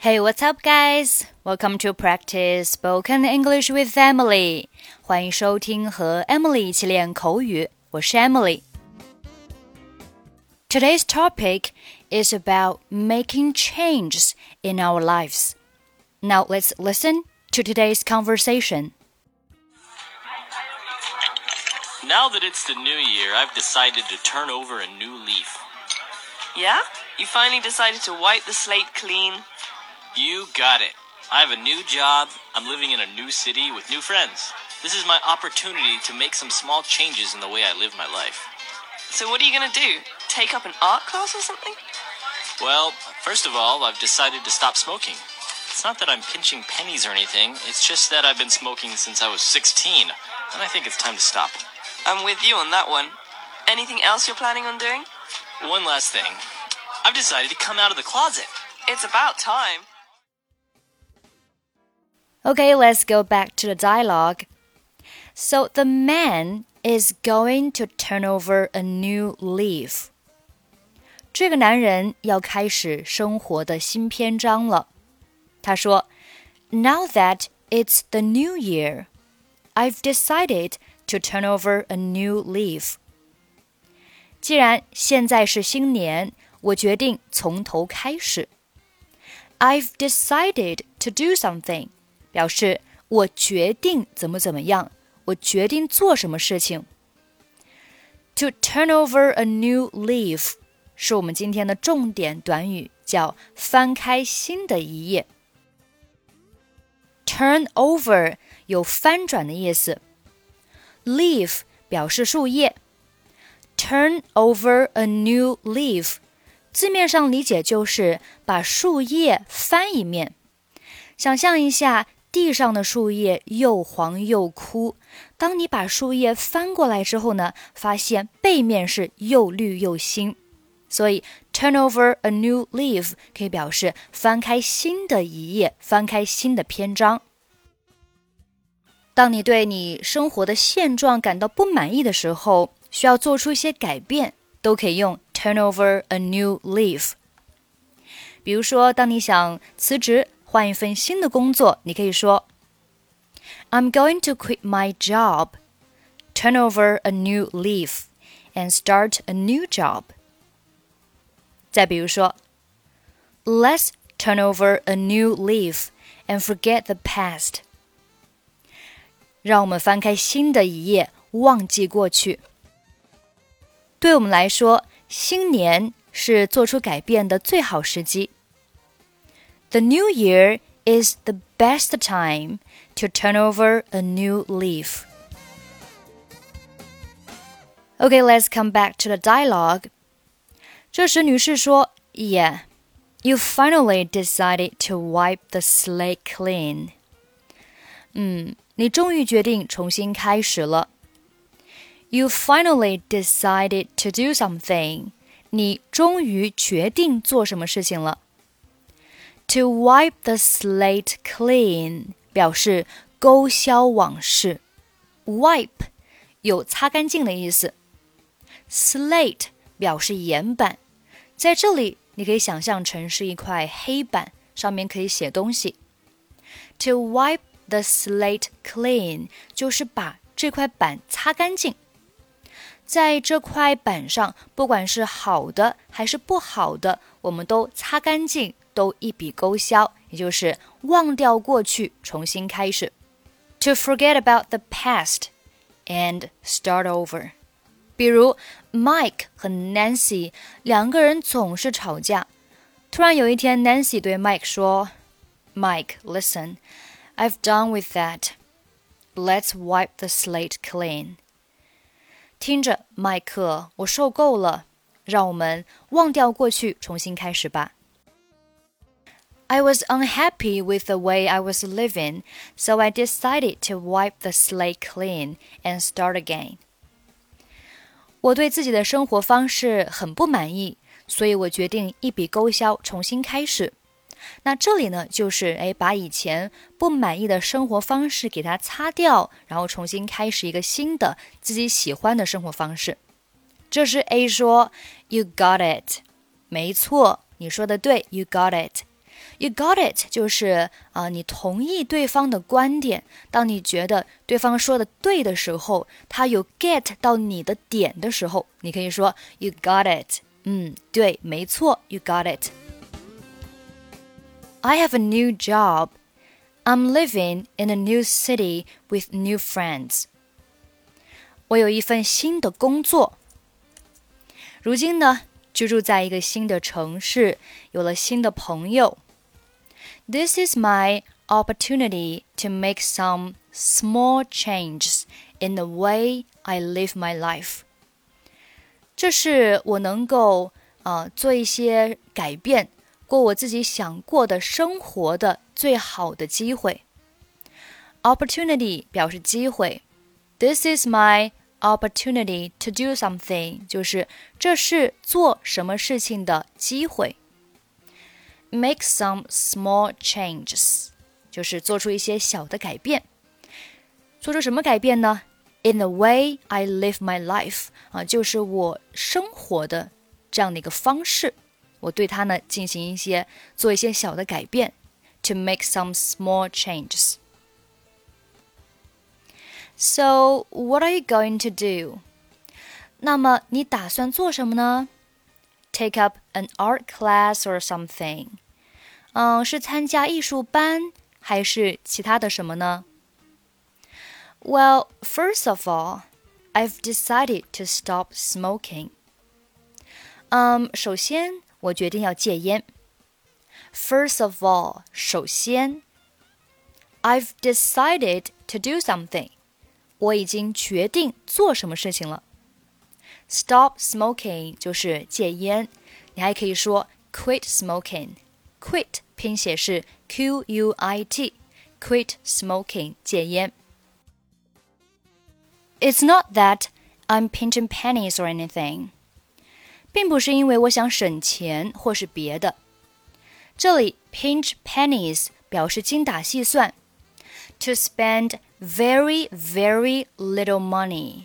Hey, what's up, guys? Welcome to practice spoken English with Emily. 欢迎收听和 Emily 一起练口语。我是 Emily。Today's topic is about making changes in our lives. Now let's listen to today's conversation. Now that it's the new year, I've decided to turn over a new leaf. Yeah? You finally decided to wipe the slate clean? You got it. I have a new job. I'm living in a new city with new friends. This is my opportunity to make some small changes in the way I live my life. So, what are you going to do? Take up an art class or something? Well, first of all, I've decided to stop smoking. It's not that I'm pinching pennies or anything, it's just that I've been smoking since I was 16, and I think it's time to stop. I'm with you on that one. Anything else you're planning on doing? One last thing I've decided to come out of the closet. It's about time. Okay, let's go back to the dialogue. So the man is going to turn over a new leaf. 这个男人要开始生活的新篇章了。他说：“Now that it's the new year, I've decided to turn over a new leaf.” 既然现在是新年，我决定从头开始。I've decided to do something 表示我决定怎么怎么样，我决定做什么事情。To turn over a new leaf 是我们今天的重点短语，叫翻开新的一页。Turn over 有翻转的意思，leaf 表示树叶。Turn over a new leaf 字面上理解就是把树叶翻一面。想象一下。地上的树叶又黄又枯。当你把树叶翻过来之后呢，发现背面是又绿又新。所以，turn over a new leaf 可以表示翻开新的一页，翻开新的篇章。当你对你生活的现状感到不满意的时候，需要做出一些改变，都可以用 turn over a new leaf。比如说，当你想辞职。换一份新的工作，你可以说：“I'm going to quit my job, turn over a new leaf, and start a new job。”再比如说：“Let's turn over a new leaf and forget the past。”让我们翻开新的一页，忘记过去。对我们来说，新年是做出改变的最好时机。 the new year is the best time to turn over a new leaf. Okay, let's come back to the dialogue. 这时，女士说：“Yeah, you finally decided to wipe the slate clean.” 嗯，你终于决定重新开始了。You finally decided to do something. 你终于决定做什么事情了。 To wipe the slate clean 表示勾销往事，wipe 有擦干净的意思，slate 表示岩板，在这里你可以想象成是一块黑板，上面可以写东西。To wipe the slate clean 就是把这块板擦干净。在这块板上，不管是好的还是不好的，我们都擦干净。都一笔勾销，也就是忘掉过去，重新开始。To forget about the past and start over。比如 Mike 和 Nancy 两个人总是吵架。突然有一天，Nancy 对 Mike 说：“Mike, listen, I've done with that. Let's wipe the slate clean.” 听着，麦克，我受够了，让我们忘掉过去，重新开始吧。 I was unhappy with the way I was living, so I decided to wipe the slate clean and start again. 我对自己的生活方式很不满意，所以我决定一笔勾销，重新开始。那这里呢，就是哎，把以前不满意的生活方式给它擦掉，然后重新开始一个新的自己喜欢的生活方式。这是 A 说，You got it，没错，你说的对，You got it。 You got it，就是啊、你同意对方的观点。当你觉得对方说的对的时候，他有 get 到你的点的时候，你可以说 You got it。嗯，对，没错，You got it。I have a new job. I'm living in a new city with new friends. 我有一份新的工作。如今呢，居住在一个新的城市，有了新的朋友。This is my opportunity to make some small changes in the way I live my life. 这是我能够呃做一些改变，过我自己想过的生活的最好的机会。Opportunity 表示机会。This is my opportunity to do something，就是这是做什么事情的机会。 Make some small changes，就是做出一些小的改变。做出什么改变呢？In the way I live my life，啊，就是我生活的这样的一个方式，我对它呢进行一些做一些小的改变。To make some small changes。So what are you going to do？那么你打算做什么呢 ？Take up an art class or something？嗯，是参加艺术班还是其他的什么呢？Well, first of all, I've decided to stop smoking. 嗯，首先我决定要戒烟。First of all，首先，I've decided to do something. 我已经决定做什么事情了。 Stop smoking 就是戒烟，你还可以说 quit smoking。quit 拼写是 q u i t，quit smoking 戒烟。It's not that I'm pinching pennies or anything，并不是因为我想省钱或是别的。这里 pinch pennies 表示精打细算，to spend very very little money，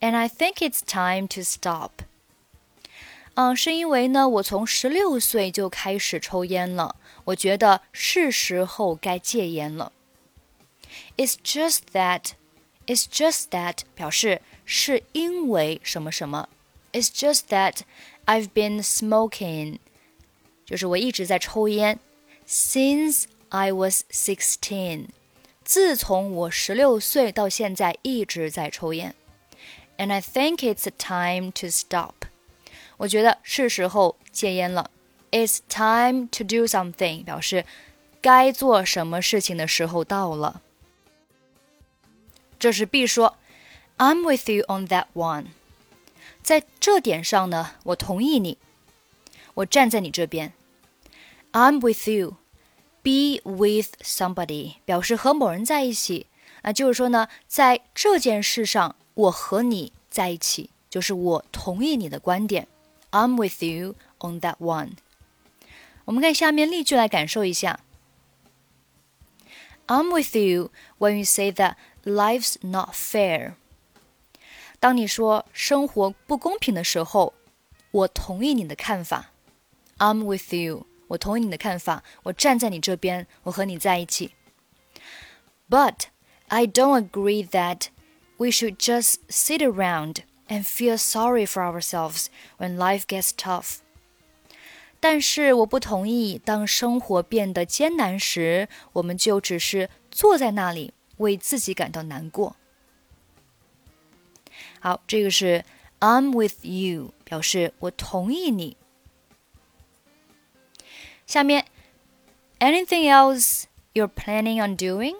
and I think it's time to stop. 嗯，是因为呢，我从十六岁就开始抽烟了，我觉得是时候该戒烟了。It's just that, it's just that 表示是因为什么什么。It's just that I've been smoking，就是我一直在抽烟。Since I was sixteen，自从我十六岁到现在一直在抽烟。 And I think it's a time to stop。我觉得是时候戒烟了。It's time to do something，表示该做什么事情的时候到了。这是 B 说，I'm with you on that one。在这点上呢，我同意你，我站在你这边。I'm with you。Be with somebody 表示和某人在一起，那就是说呢，在这件事上， 我和你在一起，就是我同意你的观点。I'm with you on that one。我们看下面例句来感受一下。I'm with you when you say that life's not fair。当你说生活不公平的时候，我同意你的看法。I'm with you，我同意你的看法，我站在你这边，我和你在一起。But I don't agree that we should just sit around and feel sorry for ourselves when life gets tough. 但是我不同意，当生活变得艰难时，我们就只是坐在那里为自己感到难过。好，这个是 I'm with you，表示我同意你。下面，Anything else you're planning on doing？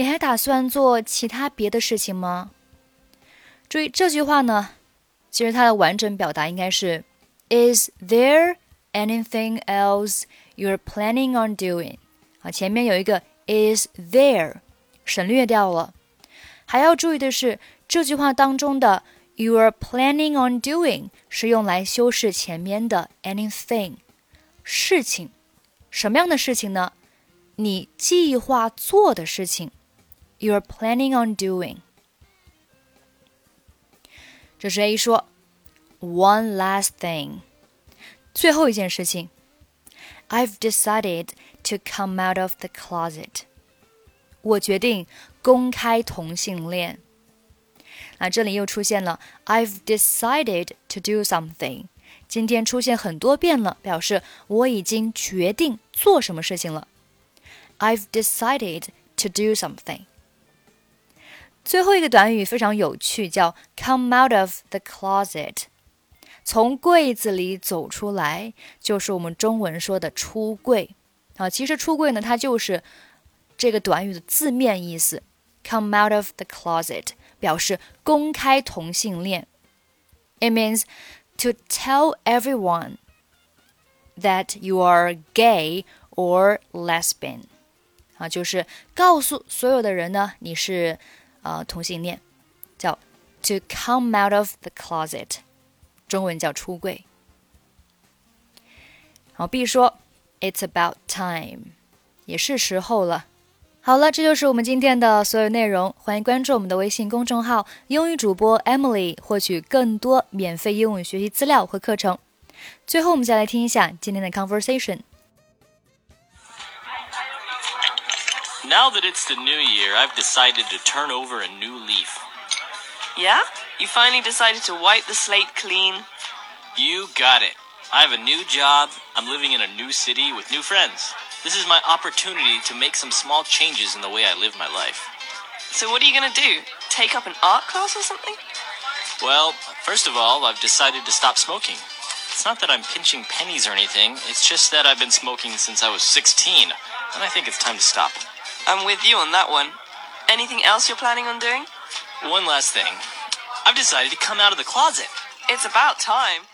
你还打算做其他别的事情吗？注意这句话呢，其实它的完整表达应该是 Is there anything else you're planning on doing 啊，前面有一个 is there，省略掉了。还要注意的是，这句话当中的 you're planning on doing 是用来修饰前面的 anything 事情。什么样的事情呢？你计划做的事情 ，you're planning on doing。这是 A 说，One last thing，最后一件事情，I've decided to come out of the closet。我决定公开同性恋。那这里又出现了 I've decided to do something，今天出现很多遍了，表示我已经决定做什么事情了。I've decided to do something。 最后一个短语非常有趣，叫 come out of the closet，从柜子里走出来，就是我们中文说的出柜啊。其实出柜呢，它就是这个短语的字面意思，come out of the closet 表示公开同性恋。It means to tell everyone that you are gay or lesbian 啊，就是告诉所有的人呢，你是。呃同性恋，叫 to come out of the closet，中文叫出柜。好，B 说 It's about time，也是时候了。好了，这就是我们今天的所有内容。欢迎关注我们的微信公众号“英语主播 Emily”，获取更多免费英语学习资料和课程。最后，我们再来听一下今天的 conversation。Now that it's the new year, I've decided to turn over a new leaf. Yeah? You finally decided to wipe the slate clean? You got it. I have a new job. I'm living in a new city with new friends. This is my opportunity to make some small changes in the way I live my life. So, what are you going to do? Take up an art class or something? Well, first of all, I've decided to stop smoking. It's not that I'm pinching pennies or anything, it's just that I've been smoking since I was 16, and I think it's time to stop. I'm with you on that one. Anything else you're planning on doing? One last thing. I've decided to come out of the closet. It's about time.